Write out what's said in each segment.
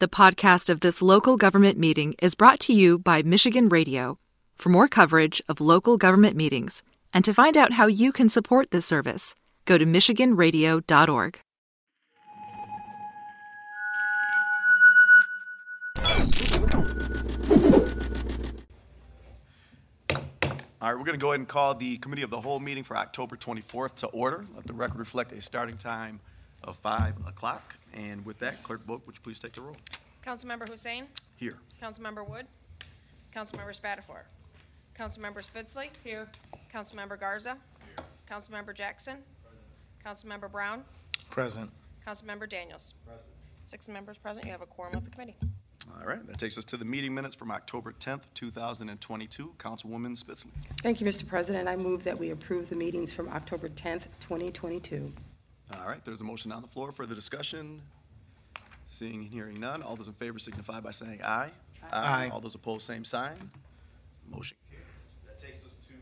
The podcast of this local government meeting is brought to you by Michigan Radio. For more coverage of local government meetings and to find out how you can support this service, go to MichiganRadio.org. All right, we're going to go ahead and call the Committee of the Whole meeting for October 24th to order. Let the record reflect a starting time of 5 o'clock. And with that, Clerk Book, would you please take the roll? Councilmember Hussain, Here. Councilmember Wood, Councilmember Spadafore, Councilmember Spitzley. Here. Councilmember Garza. Here. Councilmember Jackson. Councilmember Brown, Present. Councilmember Daniels. Present. Six members present, you have a quorum of the committee. All right, that takes us to the meeting minutes from October 10th, 2022. Councilwoman Spitzley. Thank you, Mr. President. I move that we approve the meetings from October 10th, 2022. All right, there's a motion on the floor for the discussion. Seeing and hearing none, all those in favor signify by saying aye. Aye. All those opposed, same sign. Motion carries. That takes us to,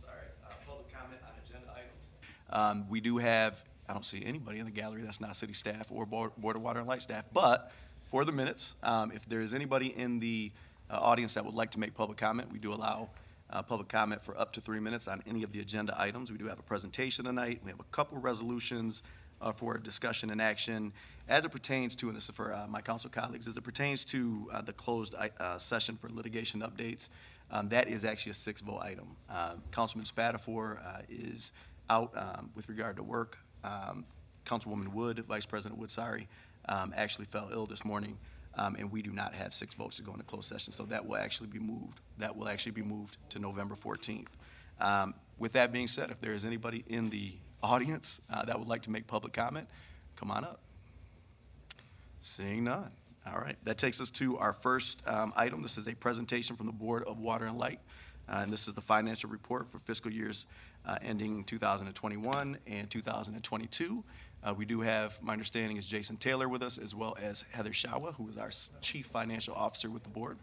sorry, uh, public comment on agenda items. Um, We do have, I don't see anybody in the gallery that's not city staff or Board Board of Water and Light staff, but for the minutes, um, if there is anybody in the uh, audience that would like to make public comment, we do allow uh, public comment for up to three minutes on any of the agenda items. We do have a presentation tonight. We have a couple resolutions uh, for discussion and action as it pertains to, and this is for uh, my council colleagues, as it pertains to uh, the closed uh, session for litigation updates. Um, That is actually a six-vote item. Uh, Councilman Spadafore is out um, with regard to work. Um, Councilwoman Wood, Vice President Wood, sorry, um, actually fell ill this morning, um, and we do not have six votes to go into closed session, so that will actually be moved. That will actually be moved to November 14th. Um, With that being said, if there is anybody in the audience uh, that would like to make public comment, come on up. Seeing none. All right, that takes us to our first um, item. This is a presentation from the Board of Water and Light. Uh, And this is the financial report for fiscal years uh, ending 2021 and 2022. Uh, We do have, my understanding is Jason Taylor with us, as well as Heather Shawa, who is our s- Chief Financial Officer with the board.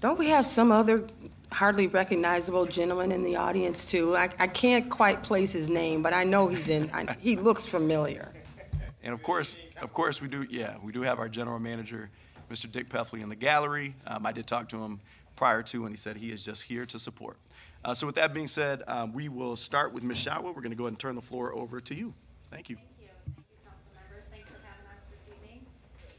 Don't we have some other hardly recognizable gentleman in the audience, too? I I can't quite place his name, but I know he's in, I- he looks familiar. And of course, of course, we do, yeah, we do have our general manager, Mr. Dick Peffley, in the gallery. Um, I did talk to him prior to, and he said he is just here to support. Uh, so with that being said, um, we will start with Ms. Shawa. We're going to go ahead and turn the floor over to you. Thank you. Thank you. Thank you, council members. Thanks for having us this evening.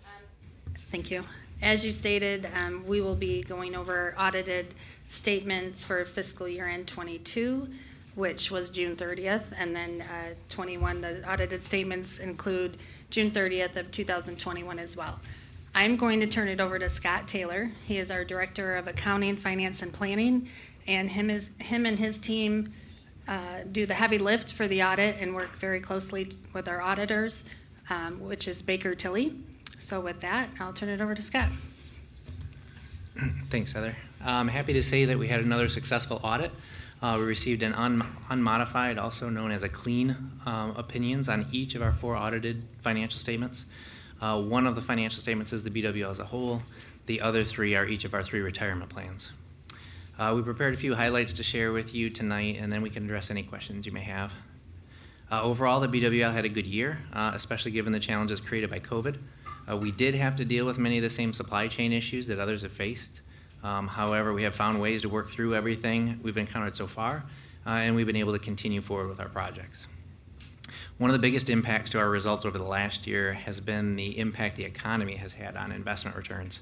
Um, Thank you. As you stated, um, we will be going over audited statements for fiscal year end '22, which was June 30th, and then uh, '21, the audited statements include June 30th of 2021 as well. I'm going to turn it over to Scott Taylor. He is our Director of Accounting, Finance, and Planning, and him is, him and his team uh, do the heavy lift for the audit and work very closely with our auditors, um, which is Baker Tilly. So with that, I'll turn it over to Scott. Thanks, Heather. I'm happy to say that we had another successful audit. Uh, we received an un- unmodified, also known as a clean, um, opinions on each of our four audited financial statements. Uh, one of the financial statements is the BWL as a whole. The other three are each of our three retirement plans. Uh, we prepared a few highlights to share with you tonight, and then we can address any questions you may have. Uh, overall, the BWL had a good year, uh, especially given the challenges created by COVID. Uh, we did have to deal with many of the same supply chain issues that others have faced. Um, however, we have found ways to work through everything we've encountered so far, uh, and we've been able to continue forward with our projects. One of the biggest impacts to our results over the last year has been the impact the economy has had on investment returns.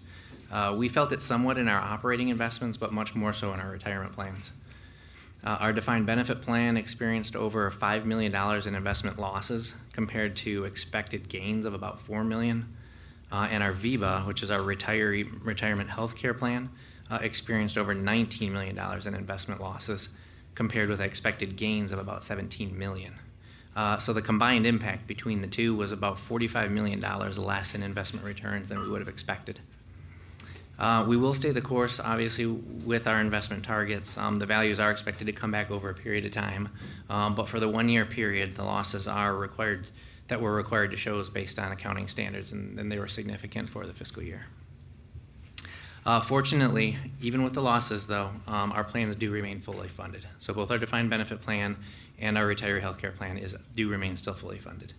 Uh, we felt it somewhat in our operating investments, but much more so in our retirement plans. Uh, our defined benefit plan experienced over $5 million in investment losses compared to expected gains of about 4 million. Uh, and our VEBA, which is our retiree, retirement health care plan, uh, experienced over $19 million in investment losses compared with expected gains of about 17 million. Uh, so the combined impact between the two was about $45 million less in investment returns than we would have expected. Uh, we will stay the course, obviously, with our investment targets. Um, the values are expected to come back over a period of time, um, but for the one-year period, the losses are required that were required to show is based on accounting standards, and, and they were significant for the fiscal year. Uh, fortunately, even with the losses, though, um, our plans do remain fully funded. So both our defined benefit plan and our retiree healthcare plan is do remain still fully funded.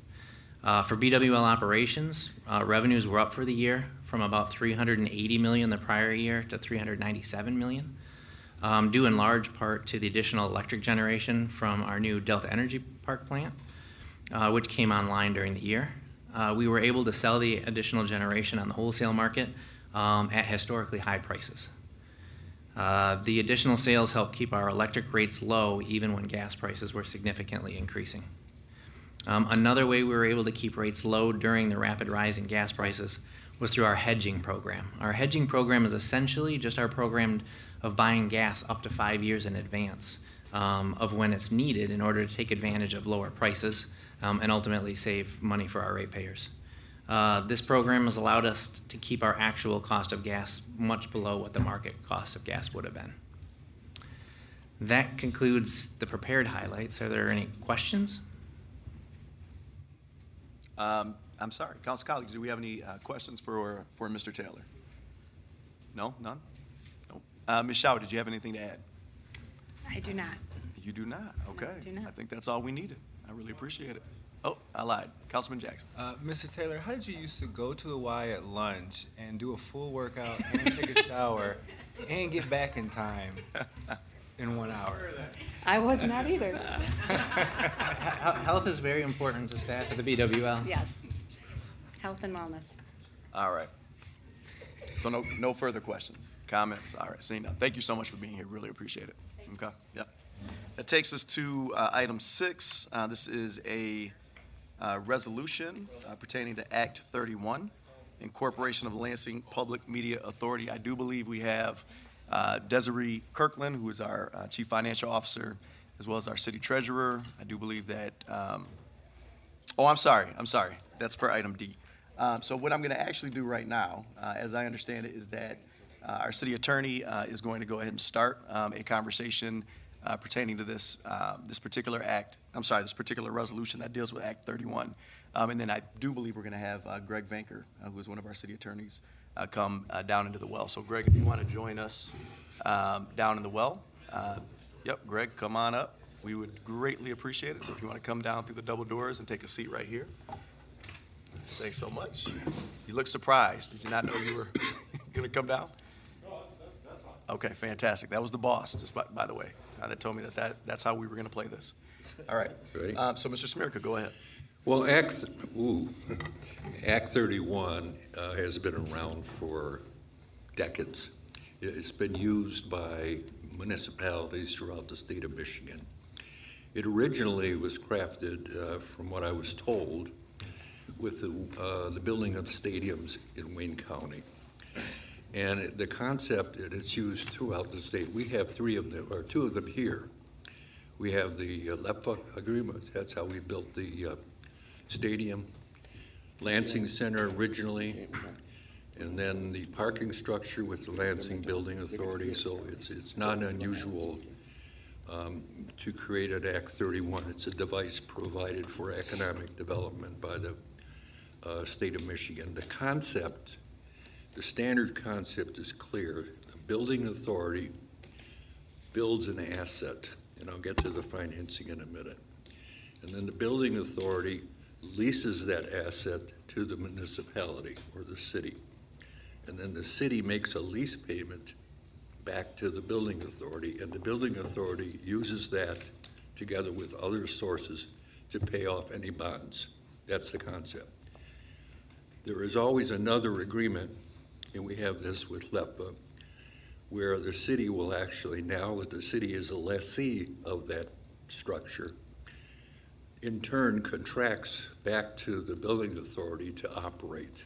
Uh, For BWL operations, uh, revenues were up for the year from about 380 million the prior year to 397 million, um, due in large part to the additional electric generation from our new Delta Energy Park plant, uh, which came online during the year. Uh, We were able to sell the additional generation on the wholesale market um, at historically high prices. Uh, The additional sales helped keep our electric rates low even when gas prices were significantly increasing. Um, Another way we were able to keep rates low during the rapid rise in gas prices was through our hedging program. Our hedging program is essentially just our program of buying gas up to five years in advance um, of when it's needed in order to take advantage of lower prices um, and ultimately save money for our ratepayers. Uh, This program has allowed us to keep our actual cost of gas much below what the market cost of gas would have been. That concludes the prepared highlights. Are there any questions? Um, I'm sorry, council colleagues, do we have any uh, questions for, for Mr. Taylor? No, none? No. Uh, Ms. Shawa, did you have anything to add? I do not. You do not, okay. do not. I think that's all we needed. I really appreciate it. Oh, I lied. Councilman Jackson. Uh, Mr. Taylor, how did you used to go to the Y at lunch and do a full workout and take a shower and get back in time in one hour? I was not either. Health is very important to staff at the BWL. Yes. Health and wellness. All right. So no, no further questions, comments? All right, seeing none. Thank you so much for being here. Really appreciate it. Okay, yep. That takes us to uh, item six. Uh, This is a uh, resolution uh, pertaining to Act 31, Incorporation of Lansing Public Media Authority. I do believe we have uh, Desiree Kirkland, who is our uh, Chief Financial Officer, as well as our City Treasurer. I do believe that um, Oh, I'm sorry, I'm sorry. That's for item D. Um, So what I'm going to actually do right now, uh, as I understand it, is that uh, our city attorney uh, is going to go ahead and start um, a conversation uh, pertaining to this, uh, this particular act, I'm sorry, this particular resolution that deals with Act 31. Um, And then I do believe we're going to have uh, Greg Vanker, uh, who is one of our city attorneys, come down into the well. So Greg, if you want to join us um, down in the well, yep, Greg, come on up. We would greatly appreciate it. So if you want to come down through the double doors and take a seat right here. Thanks so much. You look surprised. Did you not know you were going to come down? Okay, fantastic. That was the boss, just by, by the way, uh, that told me that, that that's how we were going to play this. All right. Ready? Um, so, Mr. Smiertka, go ahead. Well, Act, ooh, Act 31 uh, has been around for decades. It's been used by municipalities throughout the state of Michigan. It originally was crafted, uh, from what I was told, with the, uh, the building of stadiums in Wayne County. And the concept, that it's used throughout the state. We have three of them, or two of them here. We have the uh, LEPFA agreement, that's how we built the uh, stadium. Lansing Center originally, and then the parking structure with the Lansing Building Authority, so it's, it's not unusual um, to create an Act 31. It's a device provided for economic development by the uh, state of Michigan. The concept, the standard concept is clear. The building authority builds an asset, and I'll get to the financing in a minute. And then the building authority leases that asset to the municipality or the city. And then the city makes a lease payment back to the building authority, and the building authority uses that together with other sources to pay off any bonds. That's the concept. There is always another agreement, and we have this with LEPFA, where the city will actually, now that the city is a lessee of that structure, in turn contracts back to the building authority to operate.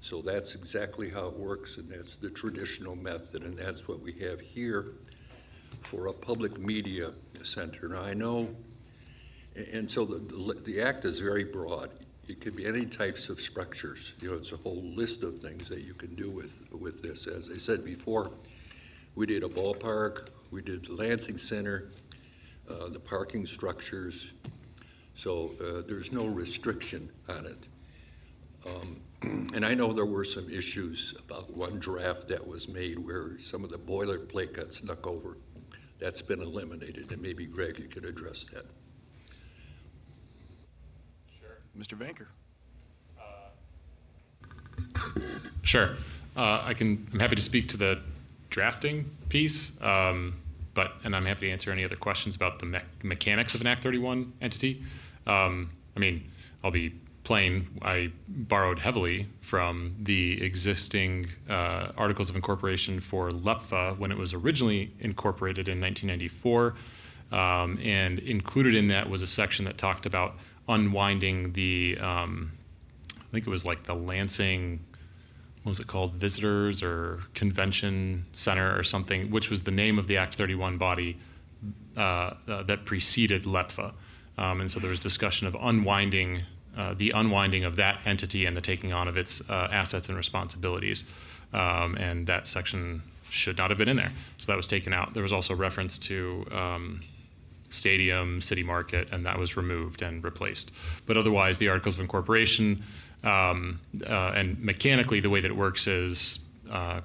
So that's exactly how it works, and that's the traditional method, and that's what we have here for a public media center. Now, I know, and so the, the- the act is very broad. It could be any types of structures, you know, it's a whole list of things that you can do with, with this. As I said before, we did a ballpark, we did the Lansing Center, uh, the parking structures, so uh, there's no restriction on it. Um, And I know there were some issues about one draft that was made where some of the boilerplate got snuck over. That's been eliminated, and maybe Greg, you could address that. Mr. Vanker. Sure. Uh, I can, I'm happy to speak to the drafting piece, um, but, and I'm happy to answer any other questions about the me- mechanics of an Act 31 entity. Um, I mean, I'll be plain, I borrowed heavily from the existing uh, Articles of Incorporation for LEPFA when it was originally incorporated in 1994. Um, and included in that was a section that talked about unwinding the, um, I think it was like the Lansing what was it called, Visitors or Convention Center or something, which was the name of the Act 31 body uh, uh, that preceded LEPFA. Um, and so there was discussion of unwinding uh, the unwinding of that entity and the taking on of its uh, assets and responsibilities. Um, and that section should not have been in there. So that was taken out. There was also reference to um, stadium, city market, and that was removed and replaced. But otherwise, the Articles of Incorporation um, uh, and mechanically, the way that it works is uh,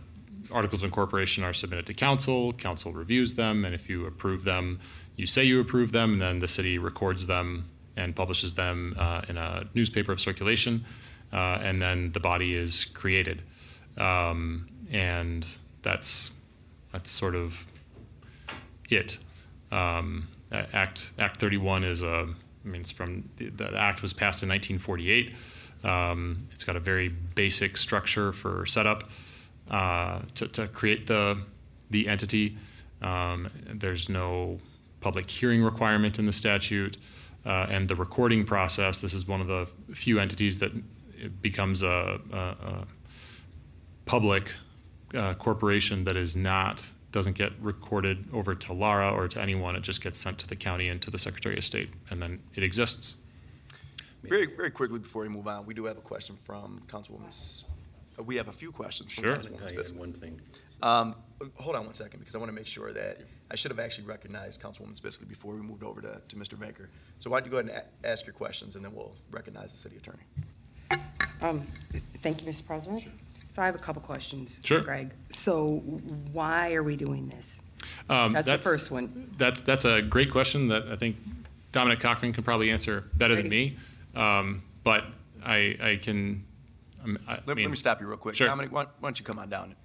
articles of incorporation are submitted to council. Council reviews them, and if you approve them, you say you approve them, and then the city records them and publishes them uh, in a newspaper of circulation, uh, and then the body is created. Um, and that's that's sort of it. Um, Act Act 31 is a I mean, it's from the, the act was passed in 1948. Um, it's got a very basic structure for setup uh, to, to create the the entity. Um, there's no public hearing requirement in the statute, uh, and the recording process. This is one of the few entities that becomes a, a, a public uh, corporation that is not doesn't get recorded over to LARA or to anyone. It just gets sent to the county and to the Secretary of State, and then it exists. Very, very quickly before we move on, we do have a question from Councilwoman. Uh, We have a few questions from Sure. Councilwoman I one thing. Um, hold on one second, because I want to make sure that, I should have actually recognized Councilwoman Spitzley before we moved over to, to Mr. Baker. So why don't you go ahead and a- ask your questions, and then we'll recognize the city attorney. Um, Thank you, Mr. President. So I have a couple questions. Sure. Greg. So why are we doing this? Um, That's the first one. That's that's a great question that I think Dominic Cochran can probably answer better than me. Um, but I I can. I Let, mean, let me stop you real quick. Sure. Dominic, why, why don't you come on down?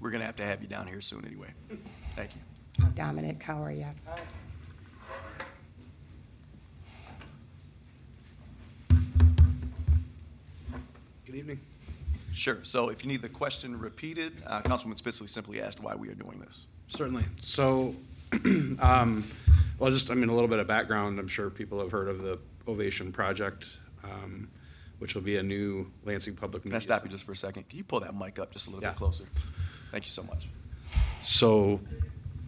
We're going to have to have you down here soon anyway. Thank you. Dominic, how are you? Good evening. Sure. So if you need the question repeated, uh, Councilwoman Spitzley simply asked why we are doing this. Certainly. So, um, well, just, I mean, a little bit of background. I'm sure people have heard of the Ovation Project, um, which will be a new Lansing Public Can I stop you just for a second? Can you pull that mic up just a little Yeah. bit closer? Thank you so much. So,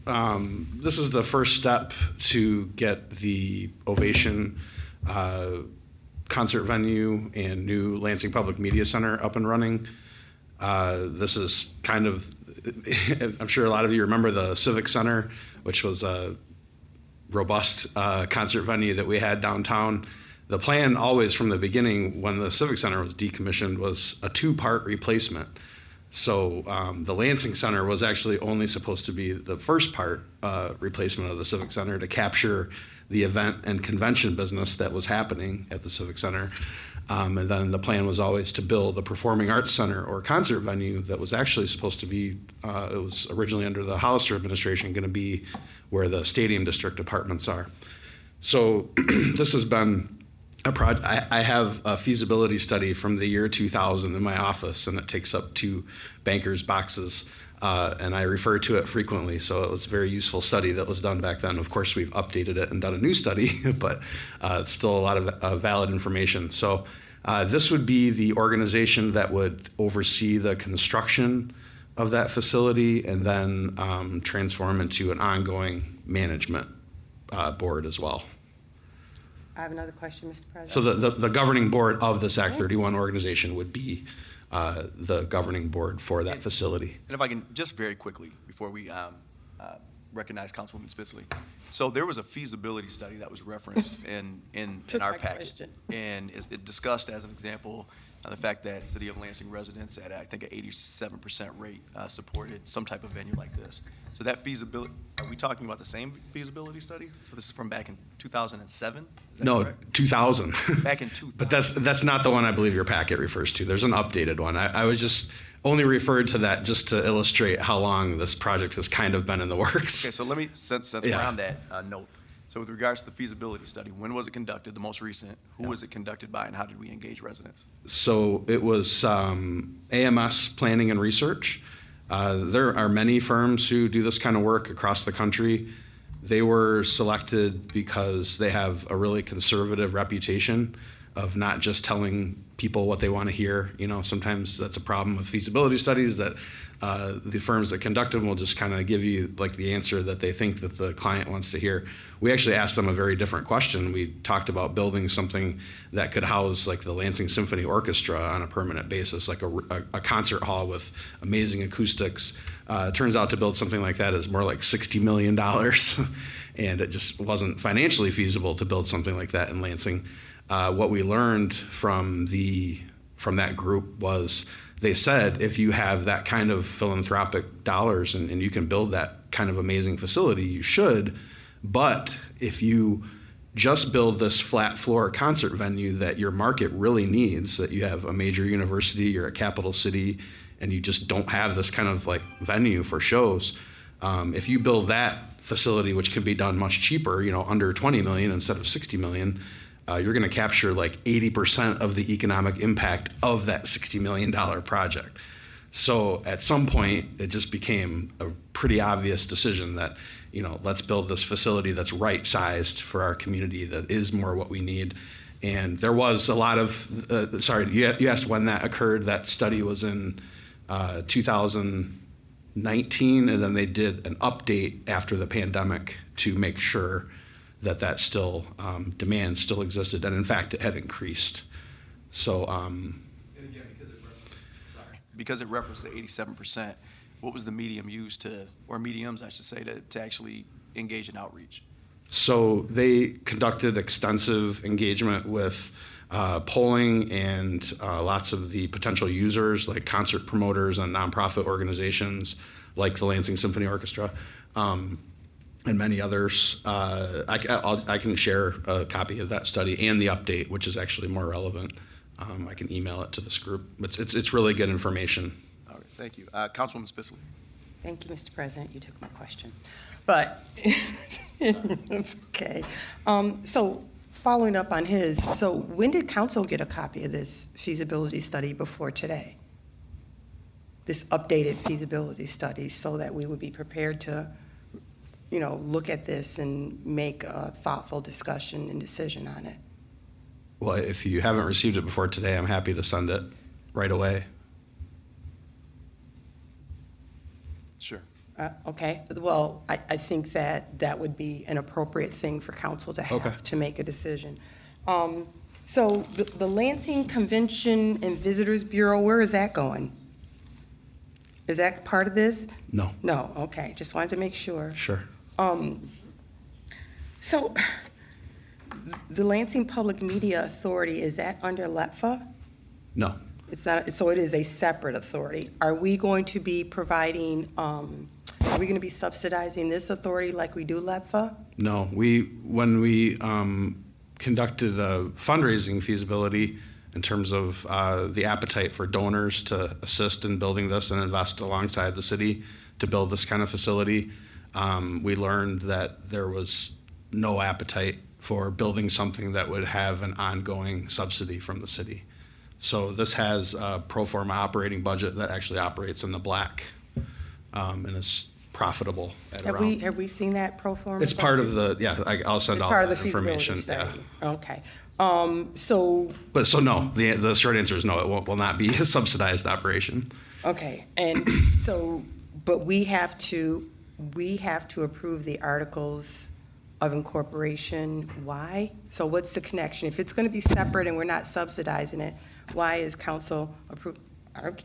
um, this is the first step to get the Ovation uh, concert venue and new Lansing Public Media Center up and running. Uh, this is kind of, I'm sure a lot of you remember the Civic Center, which was a robust uh, concert venue that we had downtown. The plan always from the beginning, when the Civic Center was decommissioned, was a two-part replacement. So um, the Lansing Center was actually only supposed to be the first part uh, replacement of the Civic Center to capture the event and convention business that was happening at the Civic Center. Um, and then the plan was always to build the Performing Arts Center or concert venue that was actually supposed to be, uh, it was originally under the Hollister administration, going to be where the Stadium District apartments are. So this has been a project. I, I have a feasibility study from the year 2000 in my office, and it takes up two bankers' boxes. Uh, and I refer to it frequently, so it was a very useful study that was done back then. Of course, we've updated it and done a new study, but uh, it's still a lot of uh, valid information. So, uh, this would be the organization that would oversee the construction of that facility and then um, transform into an ongoing management uh, board as well. I have another question, Mr. President. So the, the, the governing board of this Act 31 organization would be uh, the governing board for that facility. And if I can, just very quickly, before we um, uh, recognize Councilwoman Spitzley. So there was a feasibility study that was referenced in, in, in our my packet. question. And it it discussed, as an example, Uh, The fact that City of Lansing residents at, I think, an 87% rate uh, supported some type of venue like this. So that feasibility, are we talking about the same feasibility study? So this is from back in 2007? Is that No, correct? 2000. Back in 2000. But that's, that's not the one I believe your packet refers to. There's an updated one. I, I was just only referred to that just to illustrate how long this project has kind of been in the works. Okay, so let me, since, since Yeah. we're on that uh, note, so with regards to the feasibility study, when was it conducted, the most recent? Who was it conducted by, and how did we engage residents? So it was um, AMS Planning and Research. Uh, there are many firms who do this kind of work across the country. They were selected because they have a really conservative reputation of not just telling people what they want to hear. You know, sometimes that's a problem with feasibility studies that uh, the firms that conduct them will just kind of give you like the answer that they think that the client wants to hear. We actually asked them a very different question. We talked about building something that could house like the Lansing Symphony Orchestra on a permanent basis, like a, a, a concert hall with amazing acoustics. Uh, turns out to build something like that is more like $60 million. and it just wasn't financially feasible to build something like that in Lansing. Uh, what we learned from the from that group was they said if you have that kind of philanthropic dollars and, and you can build that kind of amazing facility, you should. But if you just build this flat floor concert venue that your market really needs, that you have a major university, you're a capital city, and you just don't have this kind of like venue for shows. Um, if you build that facility, which can be done much cheaper, you know, under 20 million instead of 60 million, uh, you're going to capture like 80% of the economic impact of that $60 million project. So at some point, it just became a pretty obvious decision that, you know, let's build this facility that's right sized for our community that is more what we need. And there was a lot of, uh, sorry, you you asked when that occurred. That study was in uh, 2019, and then they did an update after the pandemic to make sure that that still um, demand still existed, and in fact, it had increased. So, um, Because it referenced the 87%, what was the medium used to, or mediums, I should say, to, to actually engage in outreach? So they conducted extensive engagement with uh, polling and uh, lots of the potential users, like concert promoters and nonprofit organizations, like the Lansing Symphony Orchestra, um, and many others. Uh, I, I'll, I can share a copy of that study and the update, which is actually more relevant. Um, I can email it to this group. It's, it's, it's really good information. All right, thank you. Uh, Councilwoman Spitzley. Thank you, Mr. President. You took my question. But, it's okay. Um, So following up on his, so when did council get a copy of this feasibility study before today? This updated feasibility study so that we would be prepared to, you know, look at this and make a thoughtful discussion and decision on it? Well, if you haven't received it before today, I'm happy to send it right away. Sure. Uh, Okay, well, I, I think that that would be an appropriate thing for council to Okay. have, to make a decision. Um, So the the Lansing Convention and Visitors Bureau, where is that going? Is that part of this? No, No, okay, just wanted to make sure. sure. Um, So the Lansing Public Media Authority, is that under LEPFA? No. It's not, so it is a separate authority. Are we going to be providing, um, are we going to be subsidizing this authority like we do LEPFA? No, we, when we um, conducted a fundraising feasibility in terms of uh, the appetite for donors to assist in building this and invest alongside the city to build this kind of facility, um, we learned that there was no appetite for building something that would have an ongoing subsidy from the city. So this has a pro forma operating budget that actually operates in the black um, and is profitable at Have around. we, have we seen that pro forma? It's part of the, yeah, I- I'll send It's all part of the information. Yeah. study? Okay. Um, so, But so no, the, the short answer is no, it won't, will not be a subsidized operation. okay, and so, but we have to, we have to approve the articles of incorporation. Why? So what's the connection? If it's going to be separate and we're not subsidizing it, why is council approve,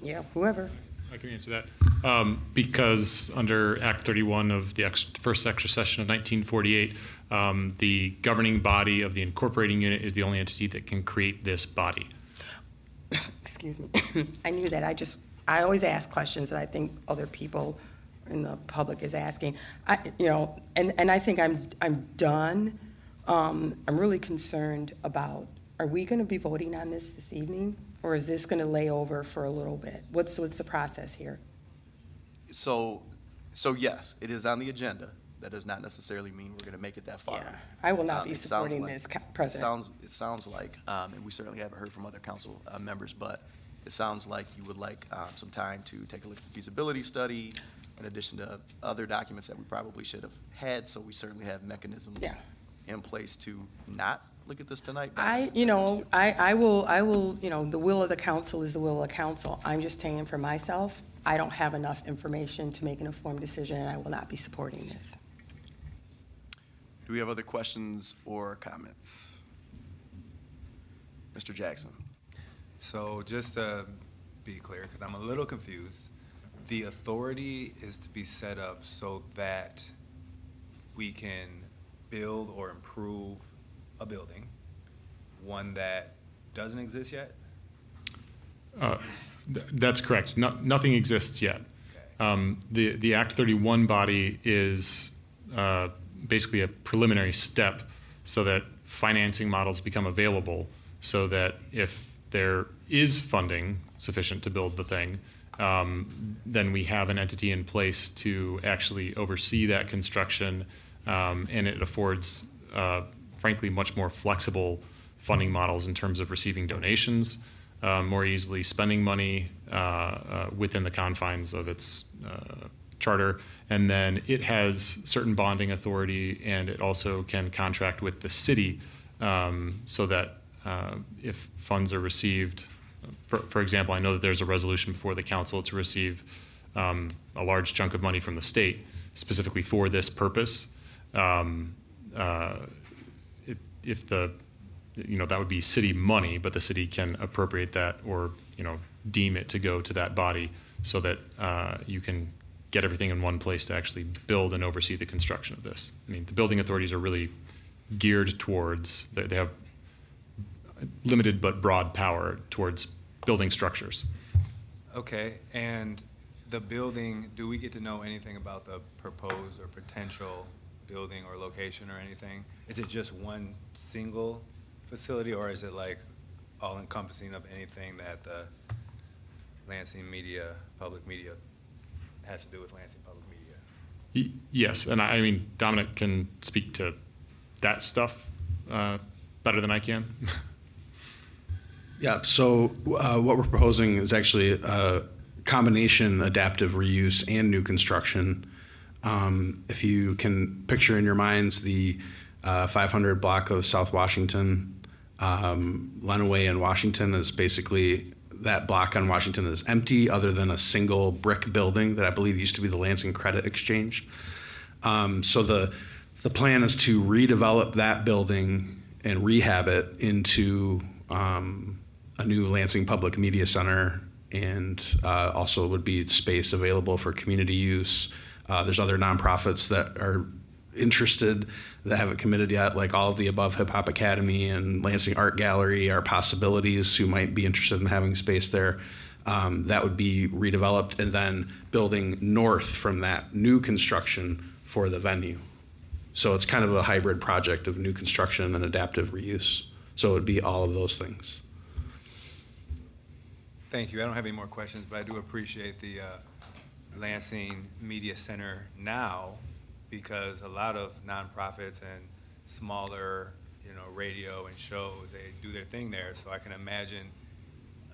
yeah, whoever? I can answer that. Um, because under Act 31 of the ex- first extra session of 1948, um, the governing body of the incorporating unit is the only entity that can create this body. excuse me, I knew that. I just, I always ask questions that I think other people in the public is asking. I, you know, and, and I think I'm, I'm done. Um, I'm really concerned about, are we going to be voting on this this evening? Or is this going to lay over for a little bit? What's, what's the process here? So, so yes, it is on the agenda. That does not necessarily mean we're gonna make it that far. Yeah, I will not Um, be supporting like- this, Co- It President. sounds, it sounds like, um, and we certainly haven't heard from other council, uh, members, but it sounds like you would like, um, some time to take a look at the feasibility study in addition to other documents that we probably should have had, so we certainly have mechanisms Yeah. in place to not look at this tonight. but- I, you know, I, I will, I will, you know, the will of the council is the will of the council. I'm just saying for myself, I don't have enough information to make an informed decision, and I will not be supporting this. Do we have other questions or comments? Mr. Jackson? So just to be clear, because I'm a little confused, the authority is to be set up so that we can build or improve a building, one that doesn't exist yet? Uh, th- That's correct. No- Nothing exists yet. Um, The, the Act 31 body is uh, basically a preliminary step so that financing models become available, so that if there is funding sufficient to build the thing, um, then we have an entity in place to actually oversee that construction, um, and it affords, uh, frankly, much more flexible funding models in terms of receiving donations, uh, more easily spending money uh, uh, within the confines of its uh, charter. And then it has certain bonding authority, and it also can contract with the city um, so that uh, if funds are received, for, for example, I know that there's a resolution before the council to receive um, a large chunk of money from the state specifically for this purpose. Um, uh, if, if the, you know, that would be city money, but the city can appropriate that or, you know, deem it to go to that body so that uh, you can get everything in one place to actually build and oversee the construction of this. I mean, the building authorities are really geared towards, they they have limited but broad power towards building structures. Okay, and the building, do we get to know anything about the proposed or potential building or location or anything? Is it just one single facility, or is it like all encompassing of anything that the Lansing Media, Public Media, has to do with Lansing Public Media? Yes, and I I mean, Dominic can speak to that stuff uh, better than I can. Yeah, so uh, what we're proposing is actually a combination adaptive reuse and new construction. Um, If you can picture in your minds the uh, 500 block of South Washington, um, Lenawee and Washington is basically, that block on Washington is empty other than a single brick building that I believe used to be the Lansing Credit Exchange. Um, so the the plan is to redevelop that building and rehab it into um, a new Lansing Public Media Center, and uh, also would be space available for community use. Uh, there's other nonprofits that are interested that haven't committed yet, like all of the above Hip Hop Academy and Lansing Art Gallery are possibilities who might be interested in having space there. Um, that would be redeveloped and then building north from that new construction for the venue. So it's kind of a hybrid project of new construction and adaptive reuse. So it would be all of those things. Thank you. I don't have any more questions, but I do appreciate the uh, Lansing Media Center now because a lot of nonprofits and smaller, you know, radio and shows, they do their thing there. So I can imagine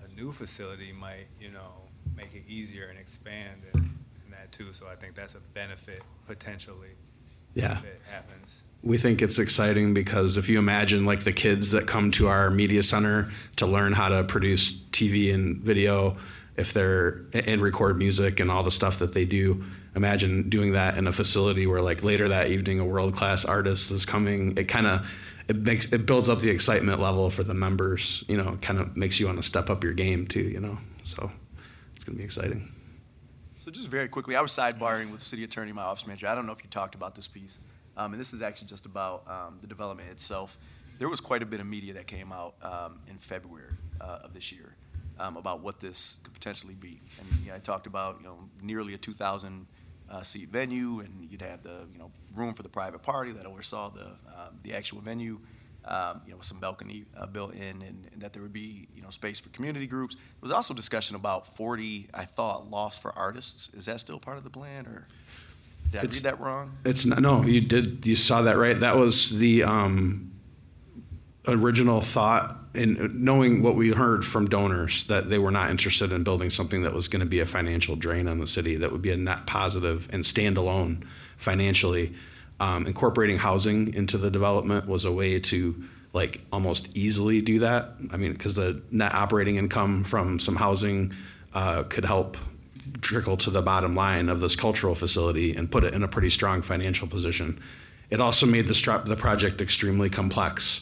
a new facility might, you know, make it easier and expand in, in that too. So I think that's a benefit potentially Yeah. if it happens. We think it's exciting because if you imagine like the kids that come to our media center to learn how to produce TV and video, if they're and record music and all the stuff that they do, imagine doing that in a facility where like later that evening a world class artist is coming. It kind of it makes it builds up the excitement level for the members. You know, kind of makes you want to step up your game too. You know, so it's gonna be exciting. So just very quickly, I was sidebarring with city attorney, my office manager. I don't know if you talked about this piece. Um, and this is actually just about um, the development itself. There was quite a bit of media that came out um, in February uh, of this year. um, about what this could potentially be. And yeah, I talked about, you know, nearly a 2,000 uh, seat venue, and you'd have the, you know, room for the private party that oversaw the, um, the actual venue, um, you know, with some balcony uh, built in, and, and that there would be, you know, space for community groups. There was also discussion about 40, I thought, lost for artists. Is that still part of the plan, or did I It's- read that wrong? It's not, no, you did, you saw that right. That was the um, original thought and knowing what we heard from donors that they were not interested in building something that was going to be a financial drain on the city, that would be a net positive and standalone financially. Um, incorporating housing into the development was a way to like almost easily do that. I mean, because the net operating income from some housing uh, could help trickle to the bottom line of this cultural facility and put it in a pretty strong financial position. It also made the, stru- the project extremely complex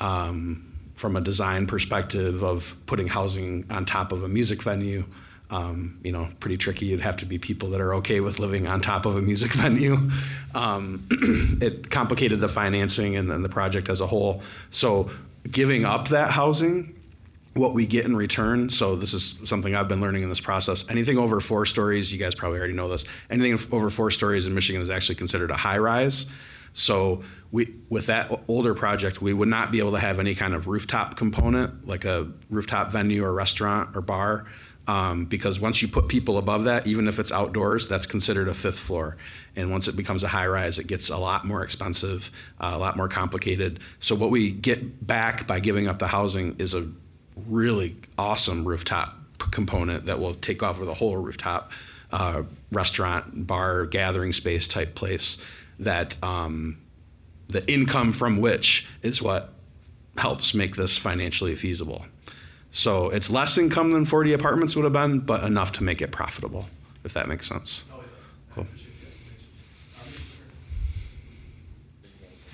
um, from a design perspective of putting housing on top of a music venue. Um, you know, pretty tricky. You'd have to be people that are okay with living on top of a music venue. Um, it complicated the financing and then the project as a whole. So, giving up that housing what we get in return. So this is something I've been learning in this process. Anything over four stories, you guys probably already know this. Anything over four stories in Michigan is actually considered a high rise. So we, with that older project, we would not be able to have any kind of rooftop component, like a rooftop venue or restaurant or bar, um, because once you put people above that, even if it's outdoors, that's considered a fifth floor. And once it becomes a high rise, it gets a lot more expensive, uh, a lot more complicated. So what we get back by giving up the housing is a really awesome rooftop component that will take over the whole rooftop uh, restaurant, bar, gathering space type place. That um, the income from which is what helps make this financially feasible. So it's less income than 40 apartments would have been, but enough to make it profitable, if that makes sense. Cool.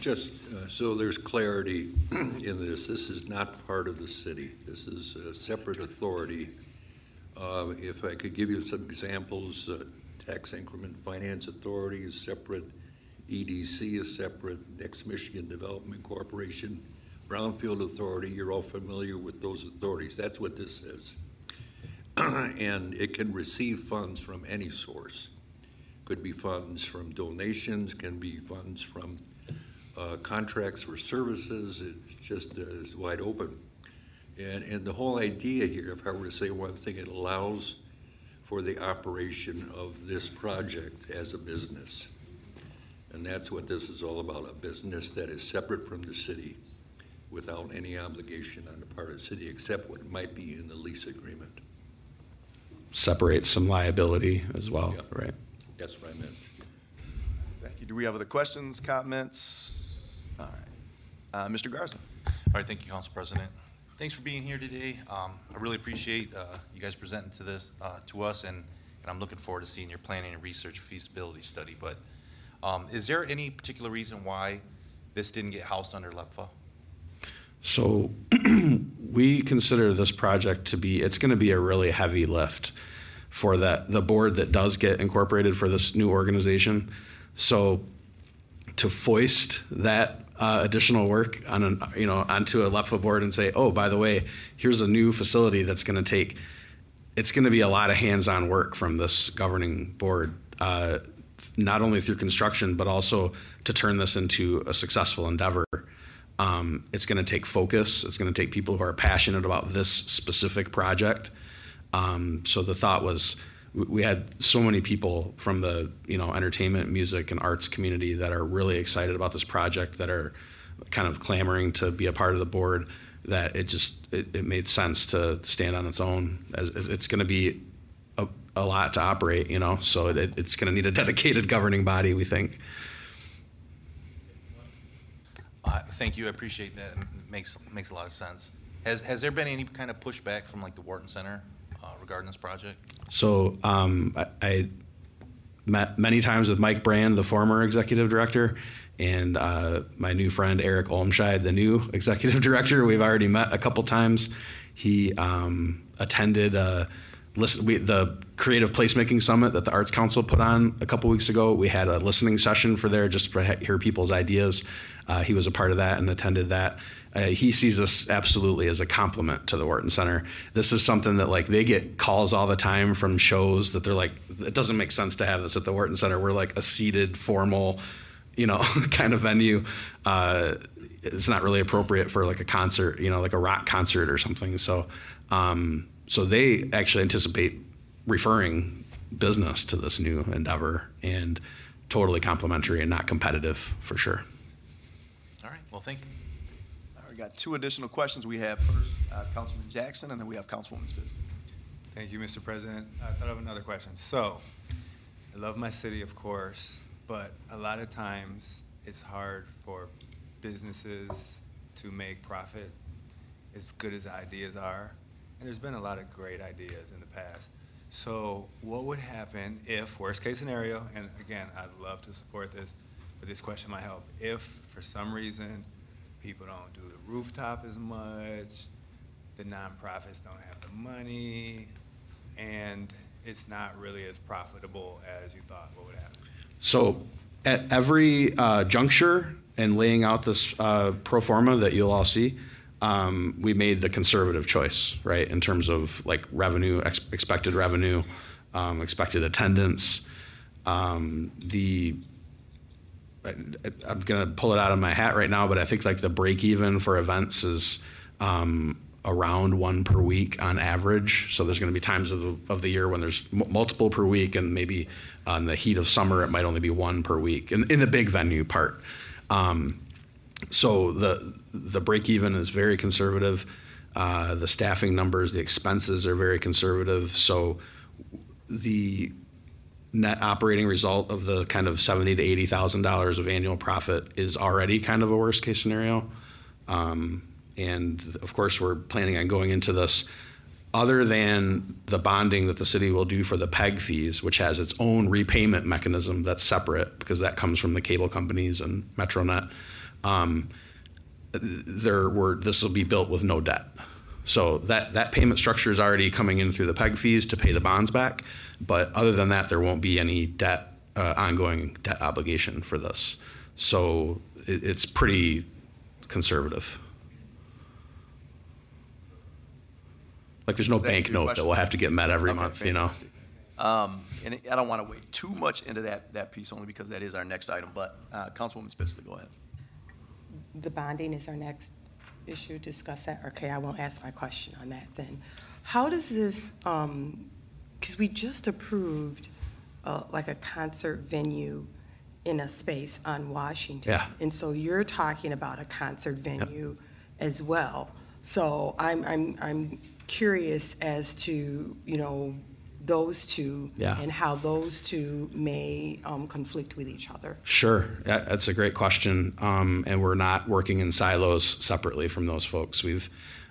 Just uh, so there's clarity in this, this is not part of the city. This is a separate authority. Uh, If I could give you some examples, uh, Tax Increment Finance Authority is separate, EDC is separate, Next Michigan Development Corporation, Brownfield Authority, you're all familiar with those authorities. That's what this is. And it can receive funds from any source. Could be funds from donations, can be funds from uh, contracts for services, it's just uh, is wide open. And, and the whole idea here, if I were to say one thing, it allows for the operation of this project as a business. And that's what this is all about, a business that is separate from the city without any obligation on the part of the city, except what might be in the lease agreement. Separate some liability as well, Yeah. right? That's what I meant. Thank you. Do we have other questions, comments? All right. Uh, Mr. Garza? All right, thank you, Council President. Thanks for being here today. Um, I really appreciate uh, you guys presenting to this, uh, to us, and, and I'm looking forward to seeing your planning and research feasibility study. But um, is there any particular reason why this didn't get housed under LEPFA? So we consider this project to be, it's going to be a really heavy lift for that, the board that does get incorporated for this new organization. So to foist that uh, additional work on an, you know, onto a LEPFA board and say, oh, by the way, here's a new facility that's going to take, it's going to be a lot of hands-on work from this governing board, uh, not only through construction, but also to turn this into a successful endeavor. Um, it's going to take focus. It's going to take people who are passionate about this specific project. Um, so the thought was, we- had so many people from the you know entertainment, music, and arts community that are really excited about this project, that are kind of clamoring to be a part of the board. That it just it, it made sense to stand on its own. As, as it's going to be a, a lot to operate, you know. So it, it's going to need a dedicated governing body, we think. Uh, Thank you, I appreciate that, It makes, makes a lot of sense. Has, has there been any kind of pushback from like the Wharton Center uh, regarding this project? So um, I, I met many times with Mike Brand, the former executive director, and uh, my new friend Eric Olmscheid, the new executive director. We've already met a couple times. He um, attended uh, listen, we, the creative placemaking summit that the Arts Council put on a couple weeks ago. We had a listening session for there just to hear people's ideas Uh, he was a part of that and attended that. Uh, he sees us absolutely as a compliment to the Wharton Center. This is something that like they get calls all the time from shows that they're like, it doesn't make sense to have this at the Wharton Center. We're like a seated, formal, you know, kind of venue. Uh, it's not really appropriate for like a concert, you know, like a rock concert or something. So, um, so they actually anticipate referring business to this new endeavor and totally complimentary and not competitive for sure. All right, well, thank you. All right, we got two additional questions. We have first uh, Councilman Jackson, and then we have Councilwoman Spitzley. Thank you, Mr. President. I thought of another question. So, I love my city, of course, but a lot of times it's hard for businesses to make profit as good as ideas are. And there's been a lot of great ideas in the past. So what would happen if, worst case scenario, and again, I'd love to support this, but this question might help. If for some reason people don't do the rooftop as much, the nonprofits don't have the money, and it's not really as profitable as you thought, what would happen? So at every uh, juncture and laying out this uh, pro forma that you'll all see, um, we made the conservative choice, right, in terms of like revenue, ex- expected revenue, um, expected attendance. Um, the I, I'm gonna pull it out of my hat right now, but I think like the break even for events is um, around one per week on average. So there's going to be times of the, of the year when there's m- multiple per week, and maybe on the heat of summer it might only be one per week in, in the big venue part. Um, so the the break even is very conservative. Uh, the staffing numbers, the expenses are very conservative. So the net operating result of the kind of seventy to eighty thousand dollars of annual profit is already kind of a worst case scenario. Um, and of course, we're planning on going into this other than the bonding that the city will do for the PEG fees, which has its own repayment mechanism that's separate because that comes from the cable companies and Metronet. Um, there were this will be built with no debt. So that that payment structure is already coming in through the PEG fees to pay the bonds back, but other than that, there won't be any debt uh, ongoing debt obligation for this. So it, it's pretty conservative. Like there's no Thank bank you for your note that will have to get met every Okay, month, you know. fantastic. Um, and I don't want to wade too much into that, that piece only because that is our next item, but, uh, Councilwoman Spitzley, go ahead. The bonding is our next issue, discuss that. Okay, I won't ask my question on that then. How does this, because we just approved uh, like a concert venue in a space on Washington. Yeah. And so you're talking about a concert venue as well. So I'm, I'm, I'm curious as to, you know, those two. Yeah. And how those two may um, conflict with each other. Sure, that's a great question. Um, and we're not working in silos separately from those folks. We've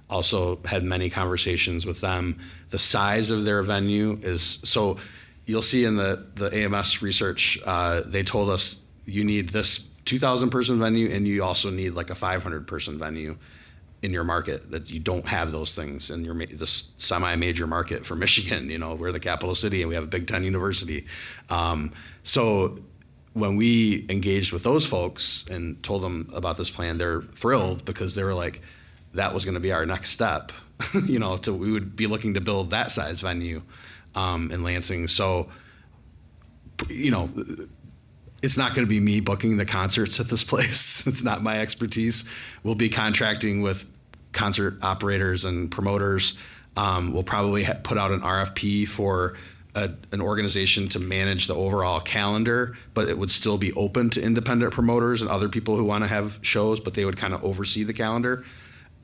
also had many conversations with them. The size of their venue is so. You'll see in the the AMS research, uh, they told us you need this 2,000 person venue, and you also need like a 500 person venue in your market that you don't have those things in your this semi-major market for Michigan. You know, we're the capital city and we have a Big Ten university. Um, so when we engaged with those folks and told them about this plan, they're thrilled because they were like, that was going to be our next step. you know, to we would be looking to build that size venue um, in Lansing. So, you know, it's not going to be me booking the concerts at this place. It's not my expertise. We'll be contracting with concert operators and promoters. Um, we'll probably ha- put out an RFP for a, an organization to manage the overall calendar, but it would still be open to independent promoters and other people who want to have shows, but they would kind of oversee the calendar.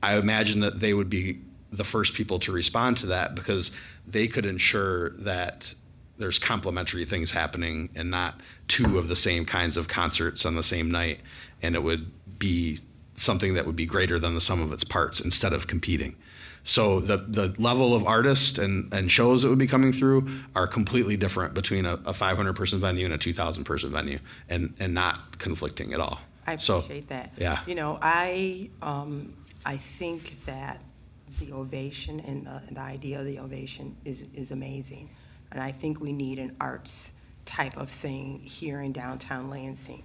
I imagine that they would be the first people to respond to that because they could ensure that there's complementary things happening and not two of the same kinds of concerts on the same night and it would be something that would be greater than the sum of its parts instead of competing so the the level of artists and, and shows that would be coming through are completely different between a, a 500 person venue and a 2000 person venue and and not conflicting at all I So, appreciate that. yeah. You know, I, um, I think that the ovation and the, the idea of the ovation is, is amazing. And I think we need an arts type of thing here in downtown Lansing.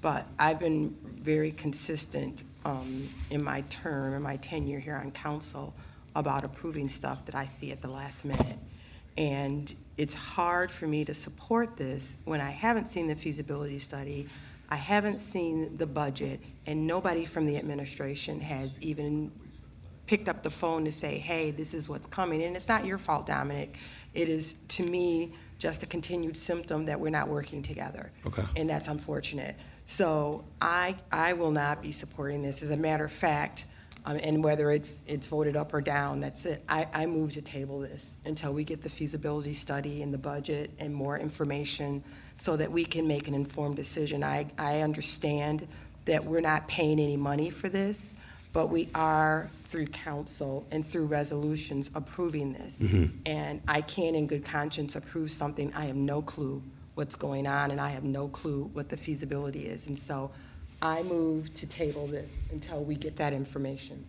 But I've been very consistent um, in my term, in my tenure here on council, about approving stuff that I see at the last minute. And it's hard for me to support this when I haven't seen the feasibility study, I haven't seen the budget, and nobody from the administration has even picked up the phone to say, hey, this is what's coming. And it's not your fault, Dominic. It is, to me, just a continued symptom that we're not working together. Okay. And that's unfortunate. So I, I will not be supporting this. As a matter of fact, um, and whether it's, it's voted up or down, that's it. I, I move to table this until we get the feasibility study and the budget and more information so that we can make an informed decision. I, I understand that we're not paying any money for this, but we are, through council and through resolutions, approving this. Mm-hmm. And I can't in good conscience approve something I have no clue what's going on, and I have no clue what the feasibility is. And so I move to table this until we get that information.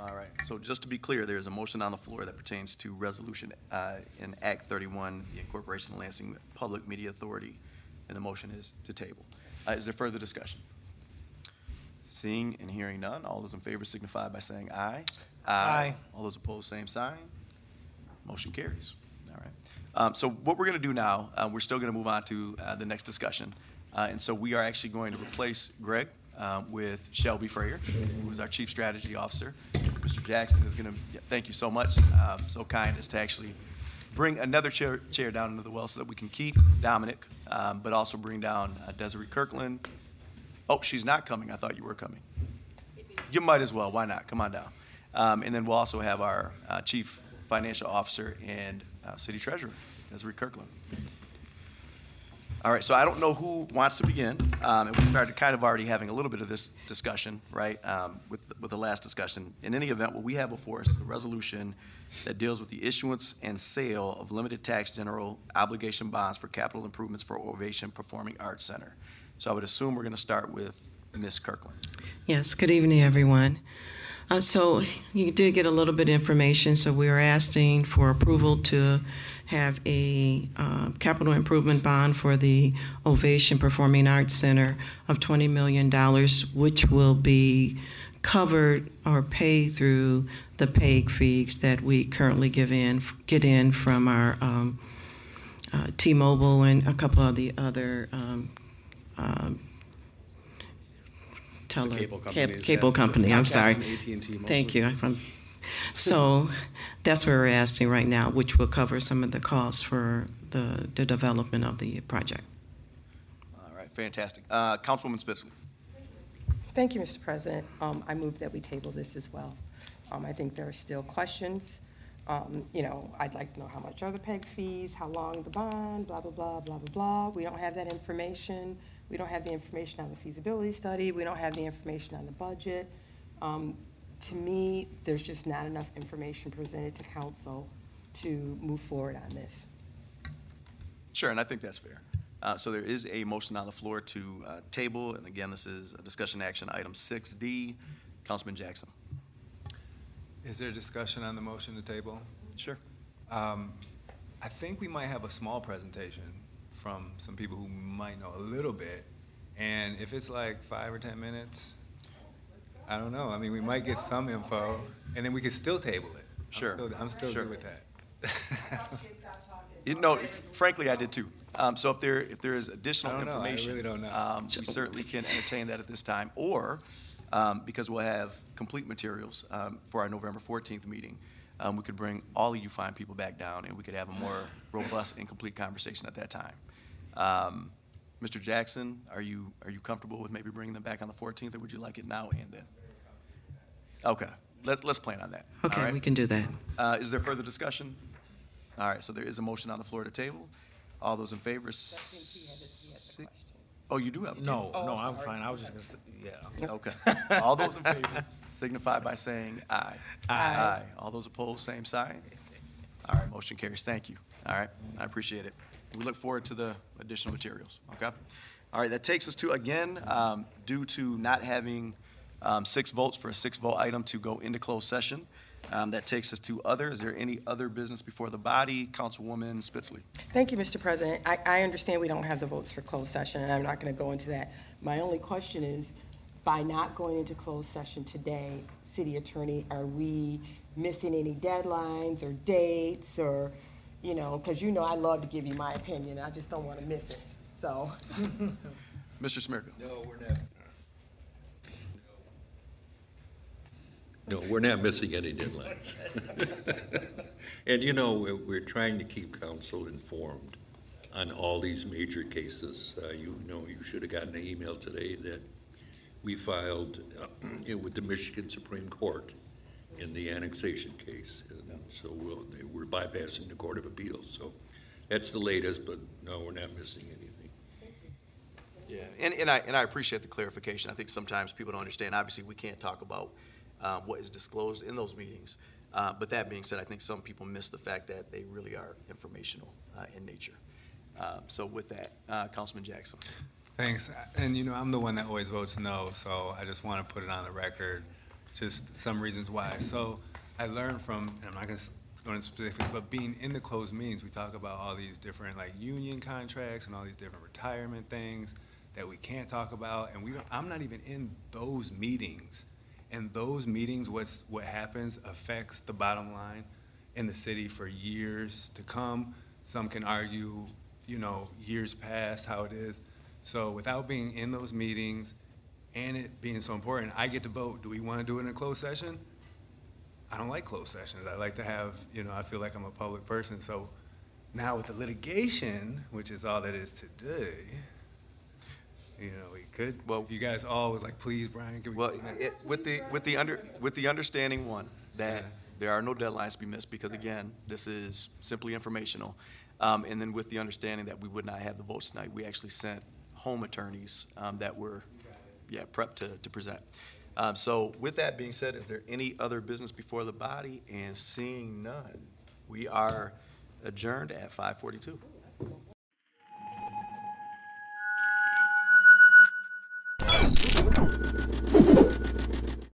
All right, so just to be clear, there is a motion on the floor that pertains to resolution uh, in Act 31, the incorporation of Lansing Public Media Authority, and the motion is to table. Uh, Is there further discussion? Seeing and hearing none, all those in favor signify by saying aye. Aye. All those opposed, same sign. Motion carries. All right. Um, So what we're going to do now, uh, we're still going to move on to uh, the next discussion. Uh, And so we are actually going to replace Greg uh, with Shelby Freyer, who is our Chief Strategy Officer. Mr. Jackson is going to, thank you so much, um, so kind as to actually bring another chair chair down into the well so that we can keep Dominic, um, but also bring down uh, Desiree Kirkland. Oh, she's not coming. I thought you were coming. You might as well. Why not? Come on down. Um, and then we'll also have our uh, Chief Financial Officer and uh, City Treasurer, Desiree Kirkland. All right, so I don't know who wants to begin. Um, and we started kind of already having a little bit of this discussion, right, um, with, with the last discussion. In any event, what we have before us is a resolution that deals with the issuance and sale of limited tax general obligation bonds for capital improvements for Ovation Performing Arts Center. So I would assume we're going to start with Ms. Kirkland. Yes, good evening, everyone. Uh, So you did get a little bit of information, so we are asking for approval to have a uh, capital improvement bond for the Ovation Performing Arts Center of $20 million, which will be covered or paid through the PEG fees that we currently give in, get in from our um, uh, T-Mobile and a couple of the other um, tele- cable cab- Cable company, I'm sorry. AT&T Thank you. I'm- So that's what we're asking right now, which will cover some of the costs for the, the development of the project. All right, fantastic. Uh, Councilwoman Spitzley. Thank you, Mr. President. Um, I move that we table this as well. Um, I think there are still questions. Um, You know, I'd like to know how much are the PEG fees, how long the bond, blah, blah, blah, blah, blah, blah. We don't have that information. We don't have the information on the feasibility study. We don't have the information on the budget. Um, To me, there's just not enough information presented to council to move forward on this. Sure, and I think that's fair. Uh, So there is a motion on the floor to uh, table, and again, this is a discussion action item 6D. Councilman Jackson. Is there discussion on the motion to table? Sure. Um, I think we might have a small presentation from some people who might know a little bit. And if it's like five or 10 minutes, I don't know. I mean, we might get some info, and then we could still table it. I'm Sure. still- I'm still Sure. good with that. You know, frankly, I did too. Um, So if there, if there is additional I don't know. I information. really don't know. um, We certainly can entertain that at this time, or, um, because we'll have complete materials um, for our November 14th meeting, um, we could bring all of you fine people back down, and we could have a more robust and complete conversation at that time. Um, Mr. Jackson, are you, are you comfortable with maybe bringing them back on the 14th, or would you like it now and then? Okay, let's, let's plan on that. All Okay, right? we can do that. Uh, Is there further discussion? All right, so there is a motion on the floor to table. All those in favor? s- si- Oh, you do have? No, no, I'm fine. I was just gonna say, yeah. Okay. All those in favor signify by saying aye. aye. Aye. All those opposed, same sign. All right, motion carries. Thank you. All right, I appreciate it. We look forward to the additional materials, okay? All right, that takes us to, again, um, due to not having um, six votes for a six-vote item to go into closed session, Um, That takes us to other. Is there any other business before the body? Councilwoman Spitzley. Thank you, Mr. President. I, I understand we don't have the votes for closed session, and I'm not going to go into that. My only question is, by not going into closed session today, city attorney, are we missing any deadlines or dates or, you know, because you know I love to give you my opinion. I just don't want to miss it, so. Mr. Smiertka. No, we're not. No, we're not missing any deadlines. And you know, we're, we're trying to keep council informed on all these major cases. Uh, you know, you should have gotten an email today that we filed uh, with the Michigan Supreme Court in the annexation case. And so we'll, we're bypassing the Court of Appeals. So that's the latest, but no, we're not missing anything. Yeah, and, and I, and I appreciate the clarification. I think sometimes people don't understand. Obviously, we can't talk about um, what is disclosed in those meetings. Uh, But that being said, I think some people miss the fact that they really are informational uh, in nature. Uh, So with that, uh, Councilman Jackson. Thanks. And you know, I'm the one that always votes no, so I just want to put it on the record, just some reasons why. So I learned from, and I'm not going to go into specifics, but being in the closed meetings, we talk about all these different like union contracts and all these different retirement things that we can't talk about, and we don't, I'm not even in those meetings. And those meetings, what's, what happens affects the bottom line in the city for years to come. Some can argue, you know, years past how it is. So without being in those meetings and it being so important, I get to vote. Do we want to do it in a closed session? I don't like closed sessions. I like to have, you know, I feel like I'm a public person. So now with the litigation, which is all that is today, you know, we could, well, you guys all was like, please, Brian, can we? Well, it- with the, with the under, with the understanding, one, that there are no deadlines to be missed, because again, this is simply informational. Um, And then with the understanding that we would not have the votes tonight, we actually sent home attorneys um, that were, yeah, prep to, to present. Um, so with that being said, is there any other business before the body? And seeing none, we are adjourned at 542.